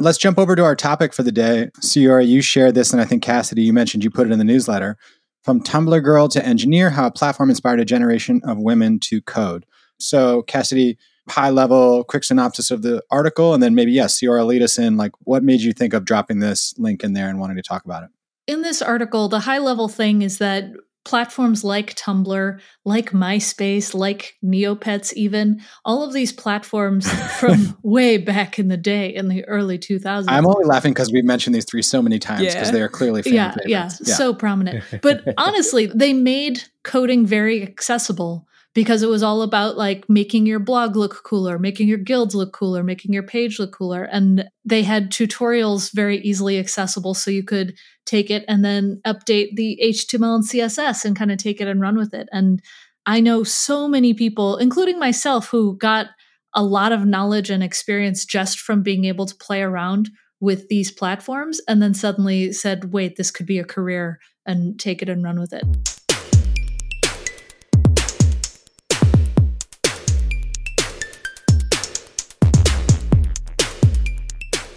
Let's jump over to our topic for the day. Ceora, you shared this, and I think Cassidy, you mentioned you put it in the newsletter. From Tumblr Girl to Engineer, how a platform inspired a generation of women to code. So, Cassidy, high level, quick synopsis of the article, and then maybe, yes, Ceora, lead us in. Like, what made you think of dropping this link in there and wanting to talk about it? In this article, the high level thing is that platforms like Tumblr, like MySpace, like Neopets, even all of these platforms from way back in the day in the early 2000s. I'm only laughing because we've mentioned these three so many times because yeah. they are clearly yeah, yeah, yeah, so prominent. But honestly, they made coding very accessible because it was all about like making your blog look cooler, making your guilds look cooler, making your page look cooler. And they had tutorials very easily accessible so you could take it and then update the HTML and CSS and kind of take it and run with it. And I know so many people, including myself, who got a lot of knowledge and experience just from being able to play around with these platforms and then suddenly said, wait, this could be a career and take it and run with it.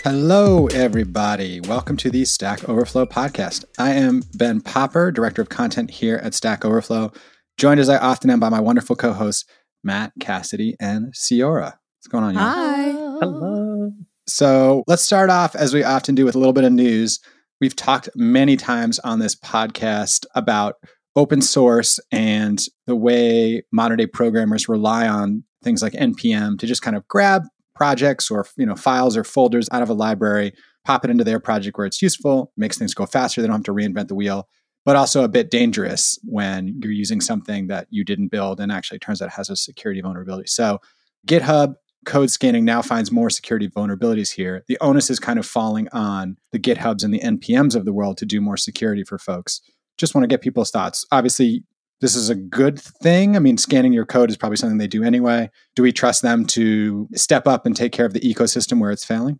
Hello, everybody. Welcome to the Stack Overflow podcast. I am Ben Popper, Director of Content here at Stack Overflow, joined as I often am by my wonderful co hosts, Matt Cassidy and Ceora. What's going on, y'all? Hi. Hello. So let's start off, as we often do, with a little bit of news. We've talked many times on this podcast about open source and the way modern day programmers rely on things like npm to just kind of grab projects or you know files or folders out of a library, pop it into their project where it's useful, makes things go faster. They don't have to reinvent the wheel, but also a bit dangerous when you're using something that you didn't build and actually turns out has a security vulnerability. So GitHub code scanning now finds more security vulnerabilities here. The onus is kind of falling on the GitHubs and the NPMs of the world to do more security for folks. Just want to get people's thoughts. Obviously, this is a good thing? I mean, scanning your code is probably something they do anyway. Do we trust them to step up and take care of the ecosystem where it's failing?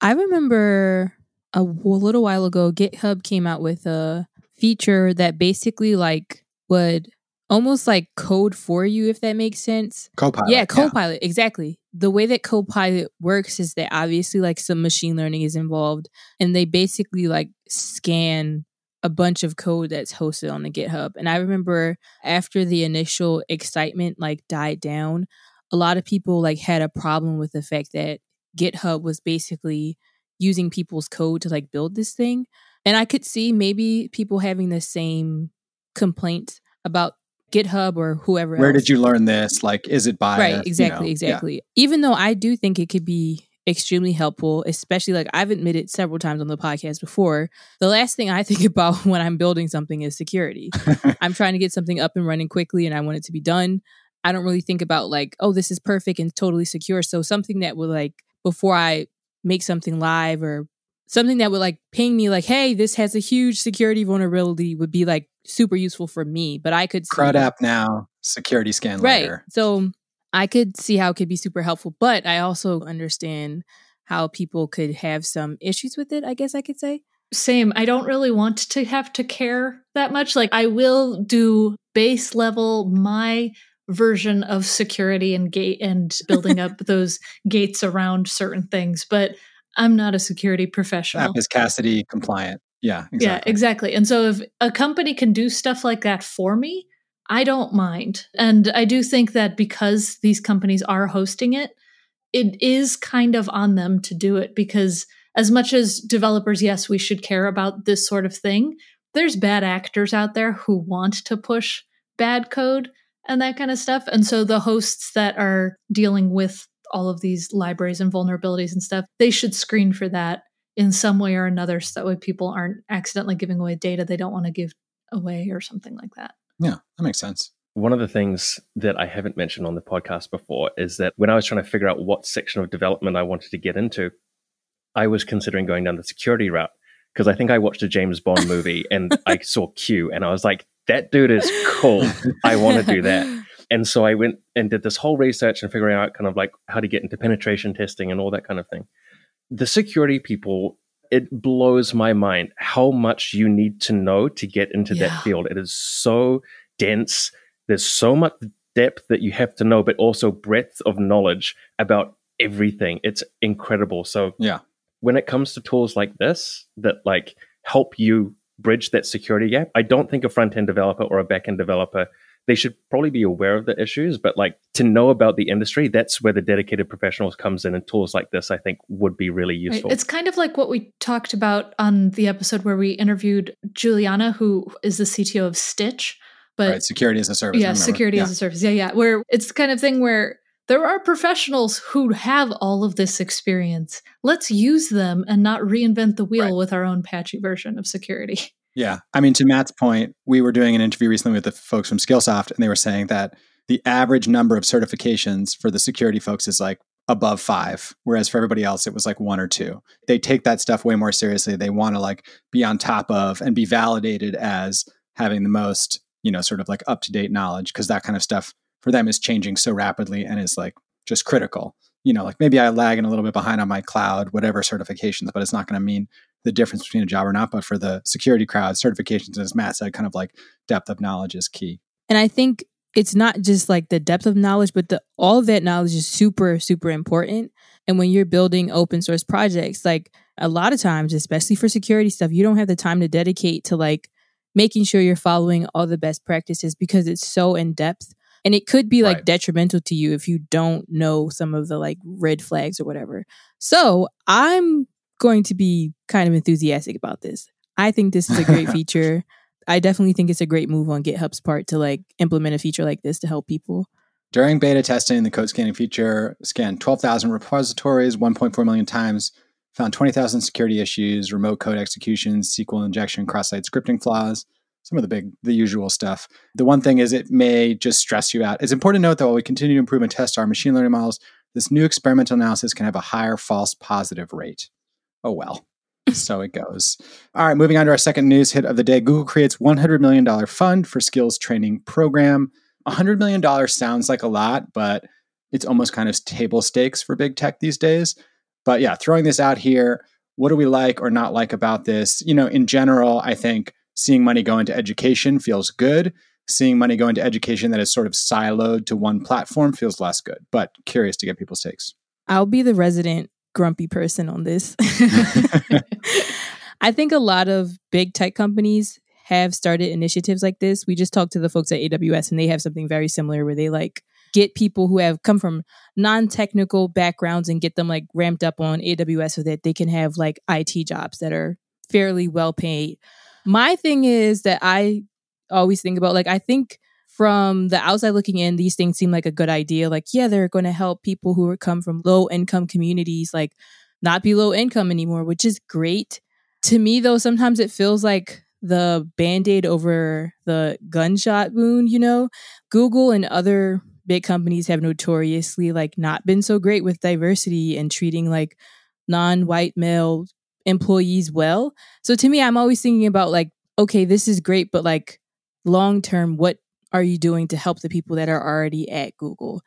I remember a little while ago, GitHub came out with a feature that basically like would almost like code for you, if that makes sense. Copilot. Yeah, Copilot, yeah. exactly. The way that Copilot works is that obviously like some machine learning is involved and they basically like scan a bunch of code that's hosted on the GitHub. And I remember after the initial excitement like died down, a lot of people like had a problem with the fact that GitHub was basically using people's code to like build this thing. And I could see maybe people having the same complaints about GitHub or whoever Where else. did you learn this? Like, is it by right? Exactly, you know, exactly. Yeah. Even though I do think it could be extremely helpful, especially like I've admitted several times on the podcast before. The last thing I think about when I'm building something is security. I'm trying to get something up and running quickly and I want it to be done. I don't really think about like, oh, this is perfect and totally secure. So something that would like before I make something live or something that would like ping me like, hey, this has a huge security vulnerability would be like super useful for me. But I could CRUD app now, security scan right. later. So I could see how it could be super helpful, but I also understand how people could have some issues with it, I guess I could say. Same. I don't really want to have to care that much. Like, I will do base level, my version of security and gate and building up those gates around certain things, but I'm not a security professional. App is Cassidy compliant. Yeah, exactly. Yeah, exactly. And so if a company can do stuff like that for me, I don't mind. And I do think that because these companies are hosting it, it is kind of on them to do it because as much as developers, yes, we should care about this sort of thing, there's bad actors out there who want to push bad code and that kind of stuff. And so the hosts that are dealing with all of these libraries and vulnerabilities and stuff, they should screen for that in some way or another so that way people aren't accidentally giving away data they don't want to give away or something like that. Yeah, that makes sense. One of the things that I haven't mentioned on the podcast before is that when I was trying to figure out what section of development I wanted to get into, I was considering going down the security route because I think I watched a James Bond movie and I saw Q and I was like, that dude is cool. I want to do that. And so I went and did this whole research and figuring out kind of like how to get into penetration testing and all that kind of thing. The security people it blows my mind how much you need to know to get into yeah. that field. It is so dense. There's so much depth that you have to know, but also breadth of knowledge about everything. It's incredible. So yeah, when it comes to tools like this that like help you bridge that security gap, I don't think a front end developer or a back end developer they should probably be aware of the issues, but like to know about the industry, that's where the dedicated professionals comes in and tools like this I think would be really useful. Right. It's kind of like what we talked about on the episode where we interviewed Juliana, who is the CTO of Stytch. But right, security as a service. Yeah, security yeah. as a service. Yeah, yeah. Where it's the kind of thing where there are professionals who have all of this experience. Let's use them and not reinvent the wheel right. with our own patchy version of security. Yeah. I mean, to Matt's point, we were doing an interview recently with the folks from Skillsoft, and they were saying that the average number of certifications for the security folks is like above five, whereas for everybody else, it was like one or two. They take that stuff way more seriously. They want to like be on top of and be validated as having the most, you know, sort of like up to date knowledge, because that kind of stuff for them is changing so rapidly and is like just critical. You know, like maybe I lag in a little bit behind on my cloud, whatever certifications, but it's not going to mean the difference between a job or not. But for the security crowd, certifications, as Matt said, kind of like depth of knowledge is key. And I think it's not just like the depth of knowledge, but the all of that knowledge is super, super important. And when you're building open source projects, like a lot of times, especially for security stuff, you don't have the time to dedicate to like making sure you're following all the best practices because it's so in depth. And it could be like right. detrimental to you if you don't know some of the like red flags or whatever. So I'm going to be kind of enthusiastic about this. I think this is a great feature. I definitely think it's a great move on GitHub's part to like implement a feature like this to help people. During beta testing, the code scanning feature scanned 12,000 repositories 1.4 million times, found 20,000 security issues, remote code executions, SQL injection, cross-site scripting flaws, some of the big, the usual stuff. The one thing is it may just stress you out. It's important to note that while we continue to improve and test our machine learning models, this new experimental analysis can have a higher false positive rate oh well. so it goes. All right, moving on to our second news hit of the day. Google creates $100 million fund for skills training program. $100 million sounds like a lot, but it's almost kind of table stakes for big tech these days. But yeah, throwing this out here, what do we like or not like about this? You know, in general, I think seeing money go into education feels good. Seeing money go into education that is sort of siloed to one platform feels less good, but curious to get people's takes. I'll be the resident grumpy person on this. I think a lot of big tech companies have started initiatives like this. We just talked to the folks at AWS and they have something very similar where they like get people who have come from non-technical backgrounds and get them like ramped up on AWS so that they can have like IT jobs that are fairly well paid. My thing is that I always think about like I think from the outside looking in, these things seem like a good idea. Like, yeah, they're going to help people who come from low income communities, like not be low income anymore, which is great. To me, though, sometimes it feels like the band aid over the gunshot wound, you know? Google and other big companies have notoriously like not been so great with diversity and treating like non-white male employees well. So to me, I'm always thinking about like, okay, this is great, but like long term, what are you doing to help the people that are already at Google?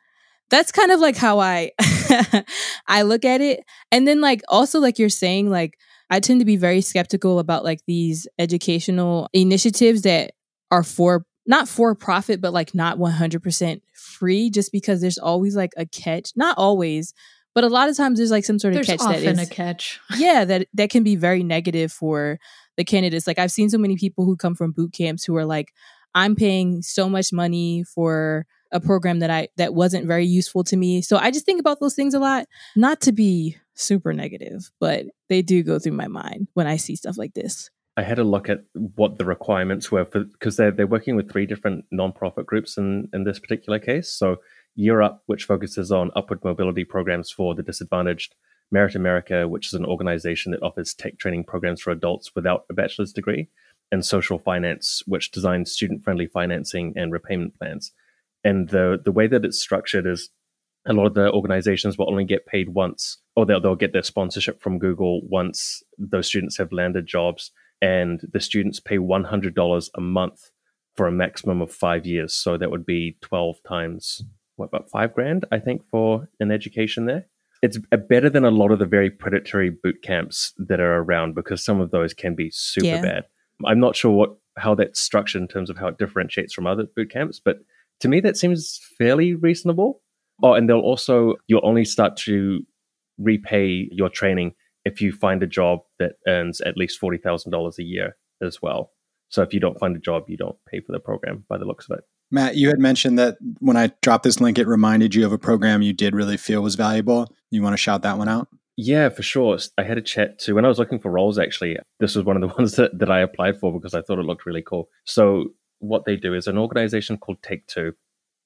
That's kind of like how I I look at it. And then like also like you're saying like I tend to be very skeptical about like these educational initiatives that are for not for profit but like not 100% free just because there's always like a catch. Not always, but a lot of times there's like some sort of there's catch often that is a catch. yeah, that that can be very negative for the candidates. Like I've seen so many people who come from boot camps who are like I'm paying so much money for a program that I that wasn't very useful to me. So I just think about those things a lot, not to be super negative, but they do go through my mind when I see stuff like this. I had a look at what the requirements were for because they're they're working with three different nonprofit groups in in this particular case. So Up, which focuses on upward mobility programs for the disadvantaged. Merit America, which is an organization that offers tech training programs for adults without a bachelor's degree and social finance, which designs student friendly financing and repayment plans. And the, the way that it's structured is a lot of the organizations will only get paid once, or they'll, they'll get their sponsorship from Google once those students have landed jobs. And the students pay $100 a month for a maximum of five years. So that would be 12 times, what about five grand, I think, for an education there it's better than a lot of the very predatory boot camps that are around because some of those can be super yeah. bad. I'm not sure what how that's structured in terms of how it differentiates from other boot camps, but to me that seems fairly reasonable. Oh, and they'll also you'll only start to repay your training if you find a job that earns at least $40,000 a year as well. So if you don't find a job, you don't pay for the program by the looks of it. Matt, you had mentioned that when I dropped this link, it reminded you of a program you did really feel was valuable. You want to shout that one out? Yeah, for sure. I had a chat to when I was looking for roles. Actually, this was one of the ones that, that I applied for because I thought it looked really cool. So what they do is an organization called Take Two.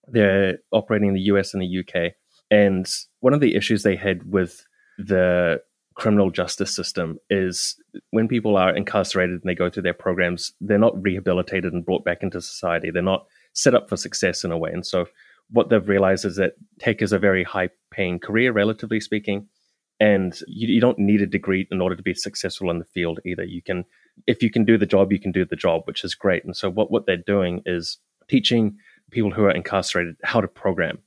They're operating in the US and the UK, and one of the issues they had with the criminal justice system is when people are incarcerated and they go through their programs, they're not rehabilitated and brought back into society. They're not set up for success in a way. And so what they've realized is that tech is a very high paying career, relatively speaking. And you, you don't need a degree in order to be successful in the field either. You can, if you can do the job, you can do the job, which is great. And so what, what they're doing is teaching people who are incarcerated how to program.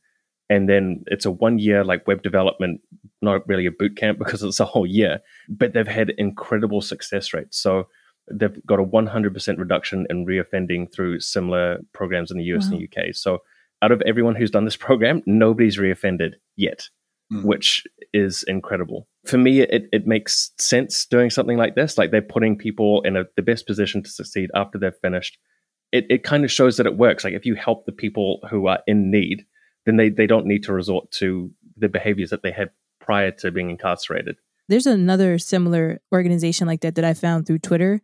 And then it's a one year like web development, not really a boot camp because it's a whole year, but they've had incredible success rates. So they've got a 100% reduction in reoffending through similar programs in the US wow. and UK. So out of everyone who's done this program, nobody's reoffended yet, mm. which is incredible. For me, it, it makes sense doing something like this. Like they're putting people in a, the best position to succeed after they've finished. It, it kind of shows that it works. Like if you help the people who are in need, then they, they don't need to resort to the behaviors that they had prior to being incarcerated. There's another similar organization like that that I found through Twitter.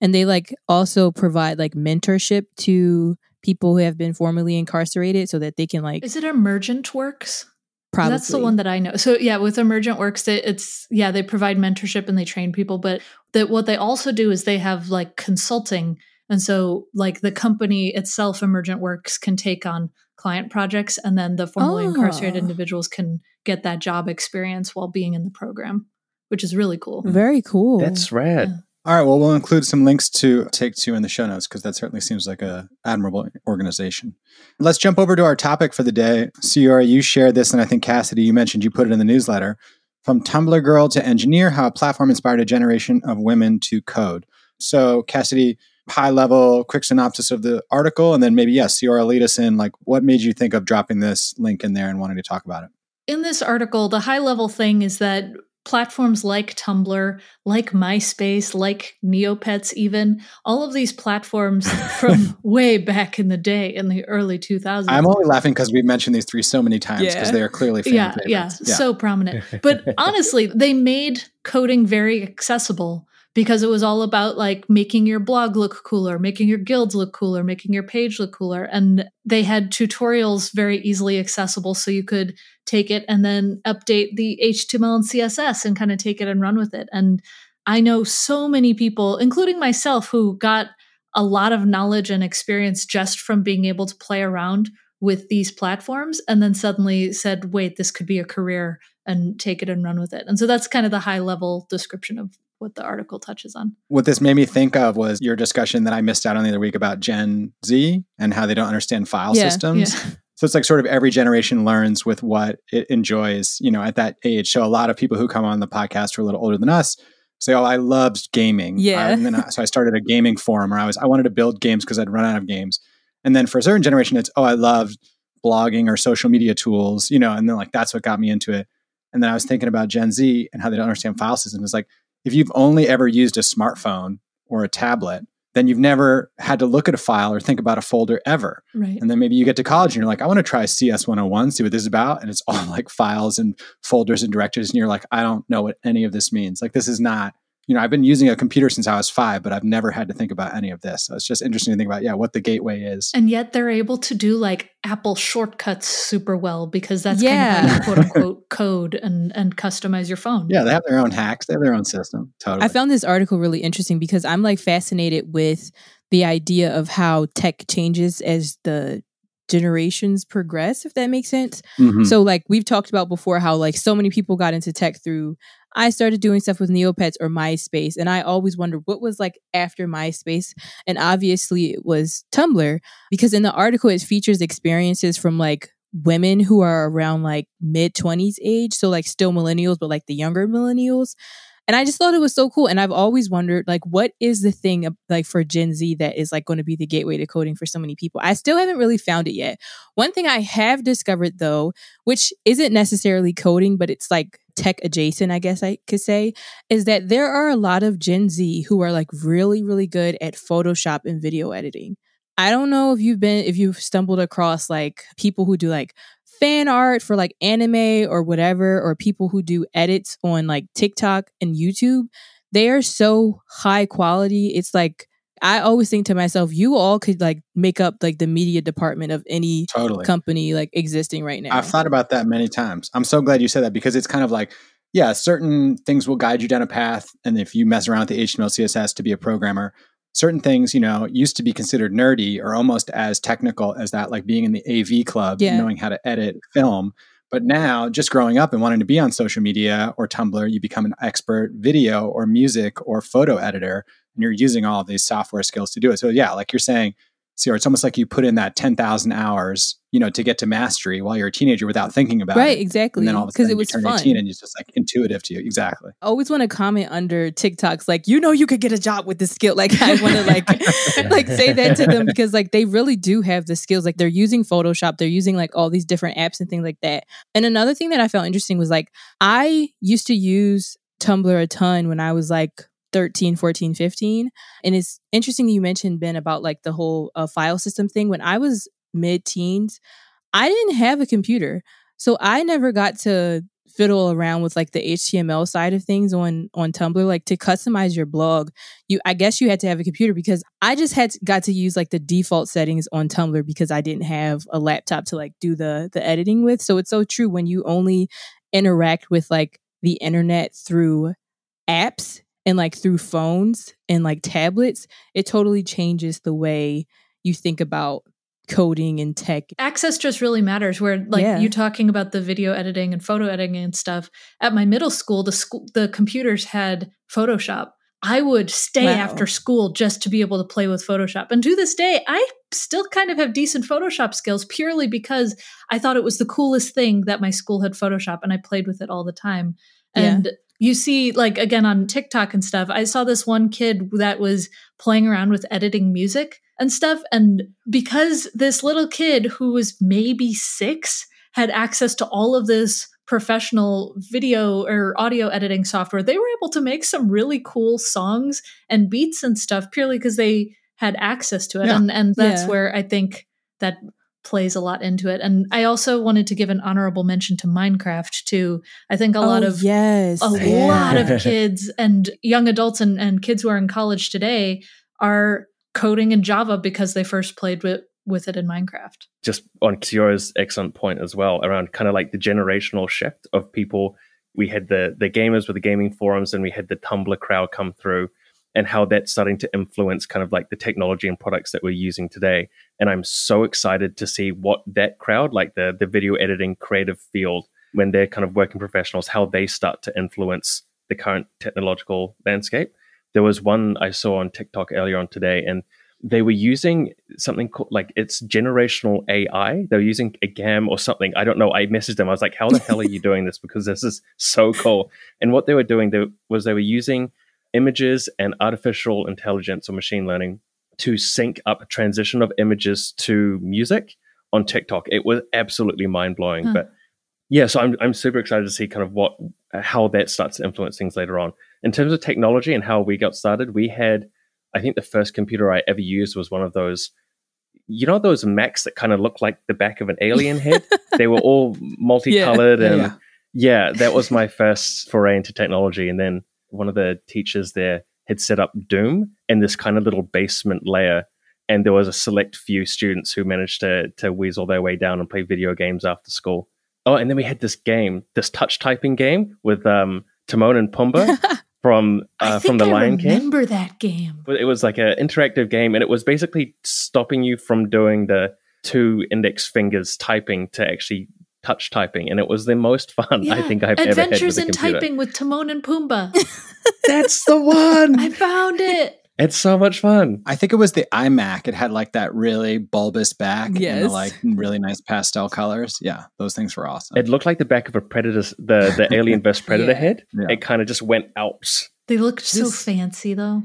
And they like also provide like mentorship to people who have been formerly incarcerated so that they can like Is it Emergent Works? Probably. That's the one that I know. So yeah, with Emergent Works, it's yeah they provide mentorship and they train people, but that what they also do is they have like consulting, and so like the company itself, Emergent Works, can take on client projects, and then the formerly oh. incarcerated ah. individuals can get that job experience while being in the program which is really cool. Very cool. That's rad. All right. Well, we'll include some links to Take Two in the show notes because that certainly seems like a admirable organization. Let's jump over to our topic for the day. Ceora, you shared this, and I think Cassidy, you mentioned you put it in the newsletter. From Tumblr girl to engineer, how a platform inspired a generation of women to code. So, Cassidy, high level, quick synopsis of the article, and then maybe yes, Ceora, lead us in. Like, what made you think of dropping this link in there and wanting to talk about it? In this article, the high level thing is that platforms like Tumblr, like MySpace, like Neopets, even all of these platforms from way back in the day in the early 2000s. I'm only laughing because we've mentioned these three so many times because yeah. they are clearly yeah, yeah, yeah, so prominent. But honestly, they made coding very accessible because it was all about like making your blog look cooler, making your guilds look cooler, making your page look cooler. And they had tutorials very easily accessible so you could take it and then update the HTML and CSS and kind of take it and run with it. And I know so many people, including myself, who got a lot of knowledge and experience just from being able to play around with these platforms and then suddenly said, wait, this could be a career and take it and run with it. And so that's kind of the high level description of what the article touches on. What this made me think of was your discussion that I missed out on the other week about Gen Z and how they don't understand file yeah, systems. Yeah. So it's like sort of every generation learns with what it enjoys, you know, at that age. So a lot of people who come on the podcast who are a little older than us say, "Oh, I loved gaming." Yeah. And then I, so I started a gaming forum where I was I wanted to build games because I'd run out of games. And then for a certain generation, it's, "Oh, I loved blogging or social media tools," you know, and then like that's what got me into it. And then I was thinking about Gen Z and how they don't understand file systems. It's like if you've only ever used a smartphone or a tablet, then you've never had to look at a file or think about a folder ever. Right. And then maybe you get to college and you're like, I want to try CS 101, see what this is about. And it's all like files and folders and directories. And you're like, I don't know what any of this means. Like, this is not you know, I've been using a computer since I was five, but I've never had to think about any of this. So it's just interesting to think about, yeah, what the gateway is. And yet they're able to do like Apple shortcuts super well because that's yeah. kind of how you quote unquote code and, and customize your phone. Yeah, they have their own hacks, they have their own system. Totally. I found this article really interesting because I'm like fascinated with the idea of how tech changes as the generations progress if that makes sense mm-hmm. so like we've talked about before how like so many people got into tech through I started doing stuff with Neopets or MySpace, and I always wondered what was like after MySpace. And obviously, it was Tumblr because in the article, it features experiences from like women who are around like mid 20s age. So, like, still millennials, but like the younger millennials. And I just thought it was so cool. And I've always wondered, like, what is the thing like for Gen Z that is like going to be the gateway to coding for so many people? I still haven't really found it yet. One thing I have discovered though, which isn't necessarily coding, but it's like tech adjacent, I guess I could say, is that there are a lot of Gen Z who are like really, really good at Photoshop and video editing. I don't know if you've been if you've stumbled across like people who do like fan art for like anime or whatever or people who do edits on like TikTok and YouTube. They are so high quality. It's like I always think to myself, you all could like make up like the media department of any Totally. company like existing right now. I've thought about that many times. I'm so glad you said that because it's kind of like, yeah, certain things will guide you down a path. And if you mess around with the HTML, CSS to be a programmer, certain things, you know, used to be considered nerdy or almost as technical as that, like being in the AV club, Yeah. knowing how to edit film. But now, just growing up and wanting to be on social media or Tumblr, you become an expert video or music or photo editor, and you're using all of these software skills to do it. So, yeah, like you're saying, Ceora, it's almost like you put in that 10,000 hours, you know, to get to mastery while you're a teenager without thinking about right, it. Right, exactly. And then all of a Because sudden it was you turn fun. 18 and it's just like intuitive to you. Exactly. I always want to comment under TikToks like, you know, you could get a job with this skill. Like, I want to like, like say that to them because like they really do have the skills. Like, they're using Photoshop, they're using like all these different apps and things like that. And another thing that I found interesting was like, I used to use Tumblr a ton when I was like 13, 14, 15. And it's interesting you mentioned, Ben, about like the whole uh, file system thing. When I was mid teens, I didn't have a computer. So I never got to fiddle around with like the HTML side of things on on Tumblr like to customize your blog you I guess you had to have a computer because I just had got to use like the default settings on Tumblr because I didn't have a laptop to like do the the editing with so it's so true when you only interact with like the internet through apps and like through phones and like tablets it totally changes the way you think about coding and tech access just really matters where like Yeah. you talking about the video editing and photo editing and stuff at my middle school the school the computers had photoshop i would stay Wow. after school just to be able to play with photoshop and to this day i still kind of have decent photoshop skills purely because i thought it was the coolest thing that my school had photoshop and i played with it all the time Yeah. You see like again on tiktok and stuff i saw this one kid that was playing around with editing music and stuff. And because this little kid who was maybe six had access to all of this professional video or audio editing software, they were able to make some really cool songs and beats and stuff purely because they had access to it. Yeah. And and that's Yeah. where I think that plays a lot into it. And I also wanted to give an honorable mention to Minecraft too. I think a lot Oh, of yes a yeah. lot of kids and young adults and, and kids who are in college today are coding in Java because they first played with, with it in Minecraft. just on Ceora's excellent point as well around kind of like the generational shift of people. We had the the gamers with the gaming forums, and we had the Tumblr crowd come through, and how that's starting to influence kind of like the technology and products that we're using today. And I'm so excited to see what that crowd, like the the video editing creative field, when they're kind of working professionals, how they start to influence the current technological landscape. There was one I saw on TikTok earlier on today, and they were using something called like it's generational AI. They were using a GAM or something. I don't know. I messaged them. I was like, "How the hell are you doing this? Because this is so cool." And what they were doing they, was they were using images and artificial intelligence or machine learning to sync up a transition of images to music on TikTok. It was absolutely mind blowing. Huh. But yeah, so I'm I'm super excited to see kind of what how that starts to influence things later on. In terms of technology and how we got started, we had I think the first computer I ever used was one of those you know those Macs that kind of look like the back of an alien head? they were all multicolored Yeah, and yeah. yeah, that was my first foray into technology. And then one of the teachers there had set up Doom in this kind of little basement layer. And there was a select few students who managed to to weasel their way down and play video games after school. Oh, and then we had this game, this touch typing game with um, Timon and Pumbaa from uh, from the I Lion King. I remember that game. But it was like an interactive game, and it was basically stopping you from doing the two index fingers typing to actually touch typing, and it was the most fun I think I've ever had with Adventures in computer. Typing with Timon and Pumbaa. That's the one. I found it. It's so much fun. I think it was the iMac. It had like that really bulbous back and the like really nice pastel colors. Yeah, those things were awesome. It looked like the back of a predator, the the Alien vs Predator Yeah. head. Yeah. It kind of just went out. They looked so fancy though.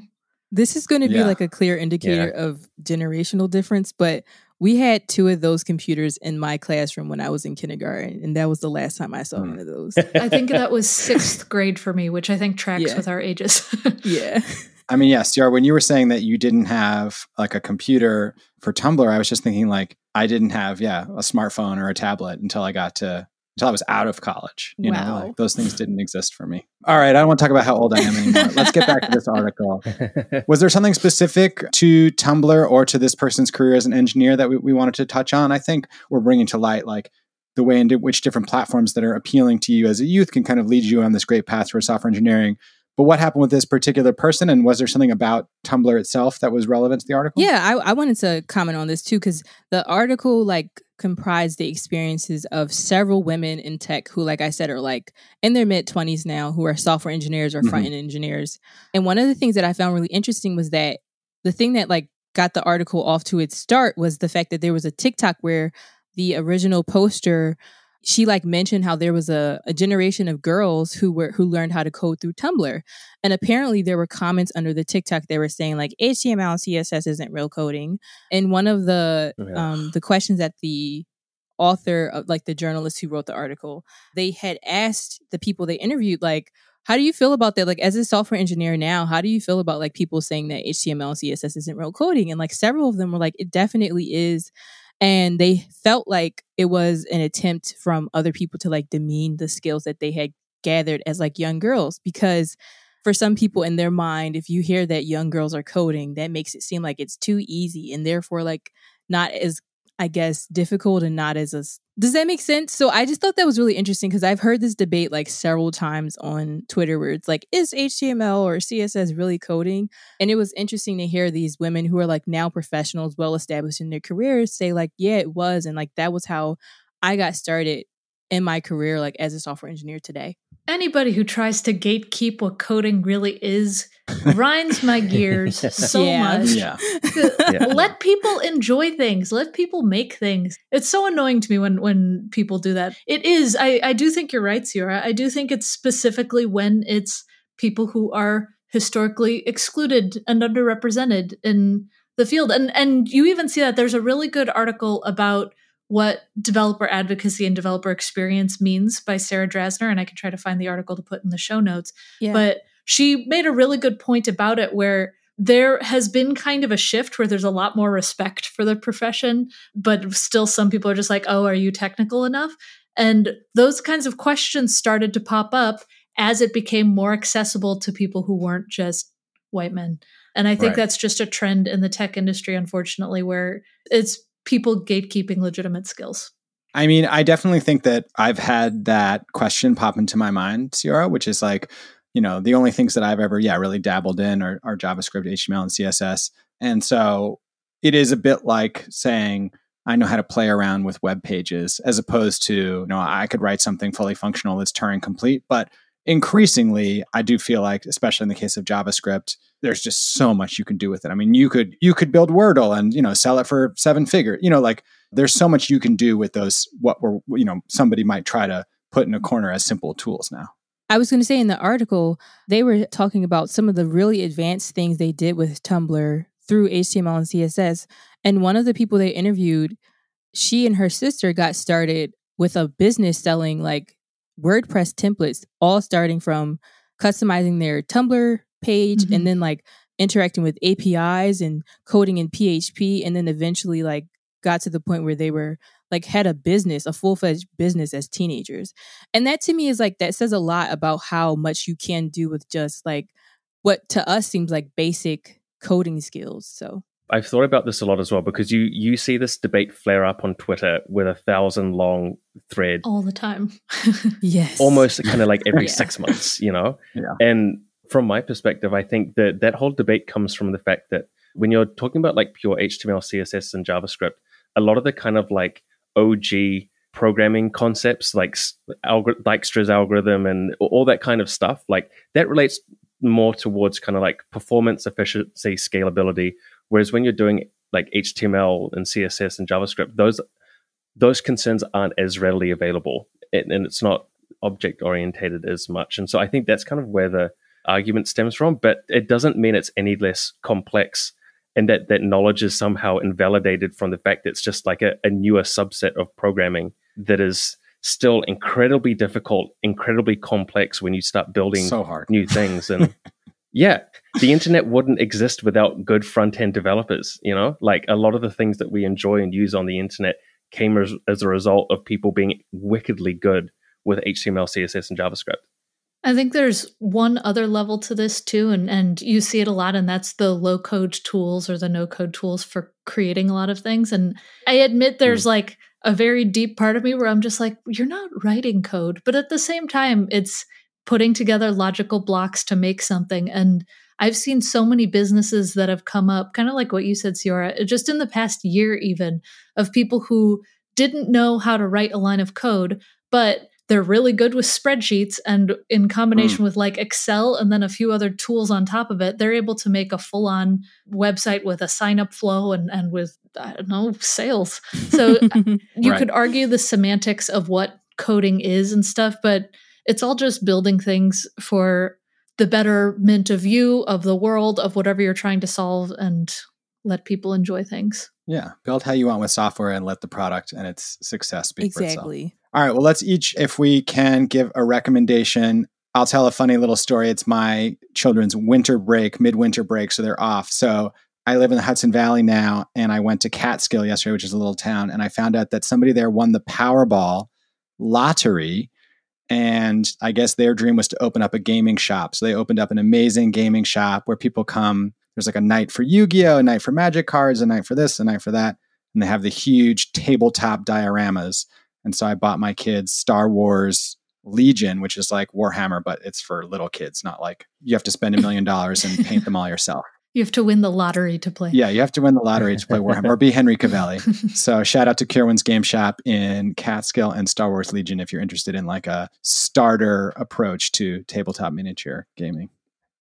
This is going to be Yeah. like a clear indicator of generational difference, but we had two of those computers in my classroom when I was in kindergarten, and that was the last time I saw Hmm. one of those. I think that was sixth grade for me, which I think tracks Yeah. with our ages. yeah. I mean, yes, CR, when you were saying that you didn't have like a computer for Tumblr, I was just thinking like I didn't have, yeah, a smartphone or a tablet until I got to until I was out of college. You know, Wow. like those things didn't exist for me. All right, I don't want to talk about how old I am anymore. Let's get back to this article. Was there something specific to Tumblr or to this person's career as an engineer that we, we wanted to touch on? I think we're bringing to light like the way in which different platforms that are appealing to you as a youth can kind of lead you on this great path towards software engineering. But what happened with this particular person, and was there something about Tumblr itself that was relevant to the article? Yeah, I, I wanted to comment on this too because the article like comprised the experiences of several women in tech who, like I said, are like in their mid twenties now, who are software engineers or mm-hmm. front end engineers. And one of the things that I found really interesting was that the thing that like got the article off to its start was the fact that there was a TikTok where the original poster she like mentioned how there was a, a generation of girls who were who learned how to code through Tumblr. And apparently there were comments under the TikTok they were saying like HTML and CSS isn't real coding. And one of the Yeah. um the questions that the author of like the journalist who wrote the article, they had asked the people they interviewed like how do you feel about that? Like, as a software engineer now, how do you feel about like people saying that HTML and CSS isn't real coding? And like several of them were like, it definitely is. And they felt like it was an attempt from other people to like demean the skills that they had gathered as like young girls. Because for some people in their mind, if you hear that young girls are coding, that makes it seem like it's too easy and therefore like not as I guess difficult and not as a does that make sense? So I just thought that was really interesting because I've heard this debate like several times on Twitter where it's like, is HTML or CSS really coding? And it was interesting to hear these women who are like now professionals, well established in their careers, say like, yeah, it was, and like that was how I got started in my career, like as a software engineer today. Anybody who tries to gatekeep what coding really is grinds my gears so Yeah. much. Yeah. Yeah. Let people enjoy things. Let people make things. It's so annoying to me when when people do that. It is. I I do think you're right, Ceora. I do think it's specifically when it's people who are historically excluded and underrepresented in the field. And and you even see that there's a really good article about what developer advocacy and developer experience means by Sarah Drasner, and I can try to find the article to put in the show notes Yeah. but she made a really good point about it where there has been kind of a shift where there's a lot more respect for the profession but still some people are just like oh are you technical enough and those kinds of questions started to pop up as it became more accessible to people who weren't just white men and i think Right. that's just a trend in the tech industry unfortunately where it's people gatekeeping legitimate skills I mean, I definitely think that I've had that question pop into my mind, Ceora, which is like, you know, the only things that I've ever, yeah, really dabbled in are, are JavaScript, HTML, and CSS. And so it is a bit like saying, I know how to play around with web pages, as opposed to, you know, I could write something fully functional that's Turing complete. But increasingly, I do feel like, especially in the case of JavaScript, there's just so much you can do with it. I mean, you could you could build Wordle and you know sell it for seven figure. You know, like there's so much you can do with those what were you know somebody might try to put in a corner as simple tools now. I was going to say in the article, they were talking about some of the really advanced things they did with Tumblr through HTML and CSS. And one of the people they interviewed, she and her sister got started with a business selling like WordPress templates, all starting from customizing their Tumblr page Mhm. and then like interacting with APIs and coding in PHP. And then eventually like got to the point where they were like had a business, a full fledged business as teenagers. And that to me is like, that says a lot about how much you can do with just like what to us seems like basic coding skills. So, I've thought about this a lot as well because you you see this debate flare up on Twitter with a thousand long thread, all the time yes. almost kind of like every Yeah. six months, you know. Yeah. And from my perspective, I think that that whole debate comes from the fact that when you're talking about like pure HTML, CSS, and JavaScript, a lot of the kind of like OG programming concepts like s- algor- Dijkstra's algorithm and all that kind of stuff, like that relates more towards kind of like performance, efficiency, scalability. Whereas when you're doing like HTML and CSS and JavaScript, those those concerns aren't as readily available, and, and it's not object orientated as much. And so I think that's kind of where the argument stems from. But it doesn't mean it's any less complex, and that that knowledge is somehow invalidated from the fact that it's just like a, a newer subset of programming that is still incredibly difficult, incredibly complex when you start building so hard. new things. And yeah, the internet wouldn't exist without good front end developers. You know, like a lot of the things that we enjoy and use on the internet came as, as a result of people being wickedly good with HTML, CSS, and JavaScript. I think there's one other level to this too, and and you see it a lot, and that's the low code tools or the no code tools for creating a lot of things. And I admit there's mm. like a very deep part of me where I'm just like, you're not writing code, but at the same time, it's putting together logical blocks to make something. And I've seen so many businesses that have come up, kind of like what you said, Ceora, just in the past year, even of people who didn't know how to write a line of code, but they're really good with spreadsheets and in combination mm. with like excel and then a few other tools on top of it they're able to make a full-on website with a sign up flow and and with i don't know sales so uh, you right. could argue the semantics of what coding is and stuff but it's all just building things for the betterment of you of the world of whatever you're trying to solve and let people enjoy things yeah build how you want with software and let the product and its success speak exactly all right. Well, let's each, if we can, give a recommendation. I'll tell a funny little story. It's my children's winter break, midwinter break, so they're off. So I live in the Hudson Valley now, and I went to Catskill yesterday, which is a little town, and I found out that somebody there won the Powerball lottery. And I guess their dream was to open up a gaming shop. So they opened up an amazing gaming shop where people come. There's like a night for Yu Gi Oh!, a night for Magic cards, a night for this, a night for that. And they have the huge tabletop dioramas. And so I bought my kids Star Wars Legion, which is like Warhammer, but it's for little kids, not like you have to spend a million dollars and paint them all yourself. You have to win the lottery to play. Yeah, you have to win the lottery to play Warhammer or be Henry Cavill. so shout out to Kirwan's Game Shop in Catskill and Star Wars Legion if you're interested in like a starter approach to tabletop miniature gaming.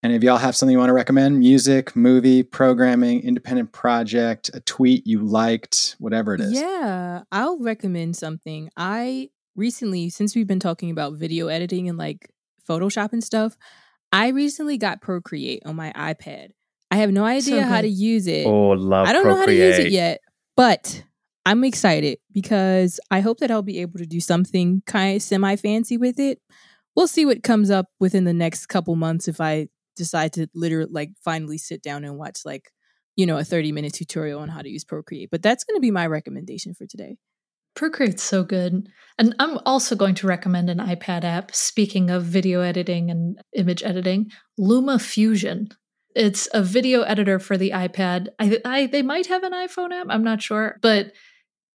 Any of y'all have something you want to recommend? Music, movie, programming, independent project, a tweet you liked, whatever it is. Yeah, I'll recommend something. I recently, since we've been talking about video editing and like Photoshop and stuff, I recently got Procreate on my iPad. I have no idea so how to use it. Oh, love I don't Procreate. know how to use it yet, but I'm excited because I hope that I'll be able to do something kind of semi fancy with it. We'll see what comes up within the next couple months if I decide to literally like finally sit down and watch like you know a 30 minute tutorial on how to use procreate but that's going to be my recommendation for today procreate's so good and i'm also going to recommend an ipad app speaking of video editing and image editing LumaFusion it's a video editor for the ipad I, I they might have an iphone app i'm not sure but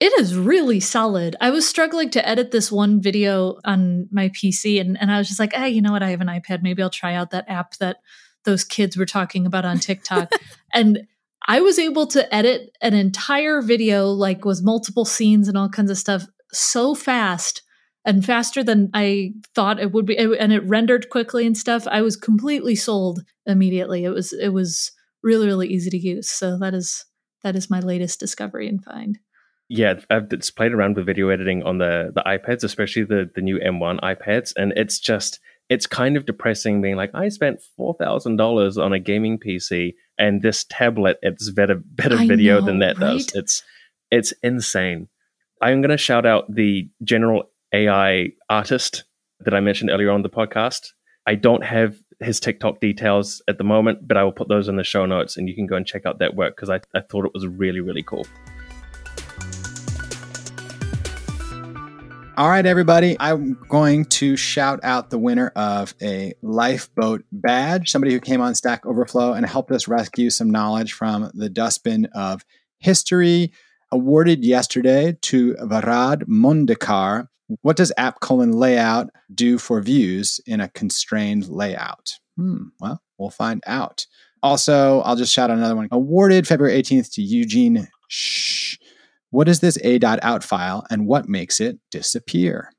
it is really solid. I was struggling to edit this one video on my PC, and, and I was just like, hey, you know what? I have an iPad. Maybe I'll try out that app that those kids were talking about on TikTok. and I was able to edit an entire video, like with multiple scenes and all kinds of stuff, so fast and faster than I thought it would be. And it rendered quickly and stuff. I was completely sold immediately. It was it was really really easy to use. So that is that is my latest discovery and find yeah, I've just played around with video editing on the the iPads, especially the the new M1 iPads, and it's just it's kind of depressing being like I spent four thousand dollars on a gaming PC and this tablet it's better better I video know, than that right? does. It's it's insane. I'm going to shout out the general AI artist that I mentioned earlier on the podcast. I don't have his TikTok details at the moment, but I will put those in the show notes and you can go and check out that work because I, I thought it was really, really cool. All right, everybody. I'm going to shout out the winner of a lifeboat badge, somebody who came on Stack Overflow and helped us rescue some knowledge from the dustbin of history. Awarded yesterday to Varad Mondkar. What does app colon layout do for views in a constrained layout? Hmm, well, we'll find out. Also, I'll just shout out another one. Awarded February 18th to Eugene Shh what is this a.out file and what makes it disappear?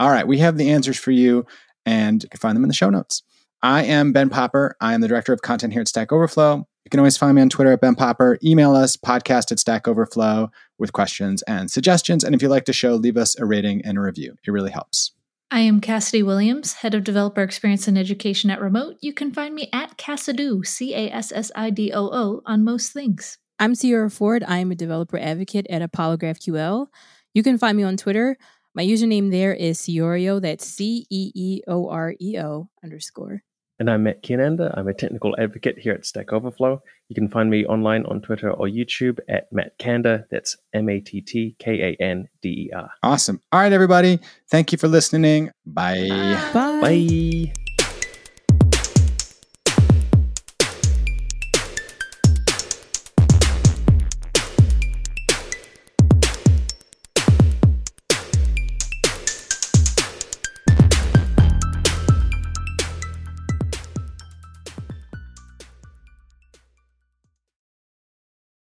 All right, we have the answers for you and you can find them in the show notes. I am Ben Popper. I am the director of content here at Stack Overflow. You can always find me on Twitter at Ben Popper. Email us, podcast at Stack Overflow, with questions and suggestions. And if you like the show, leave us a rating and a review. It really helps. I am Cassidy Williams, Head of Developer Experience and Education at Remote. You can find me at Cassidoo, C A S S I D O O, on most things. I'm Ceora Ford. I am a developer advocate at Apollo GraphQL. You can find me on Twitter. My username there is Ceeoreo. That's C E E O R E O underscore. And I'm Matt Kiernander. I'm a technical advocate here at Stack Overflow. You can find me online on Twitter or YouTube at Matt Kander. That's M A T T K A N D E R. Awesome. All right, everybody. Thank you for listening. Bye. Bye. Bye.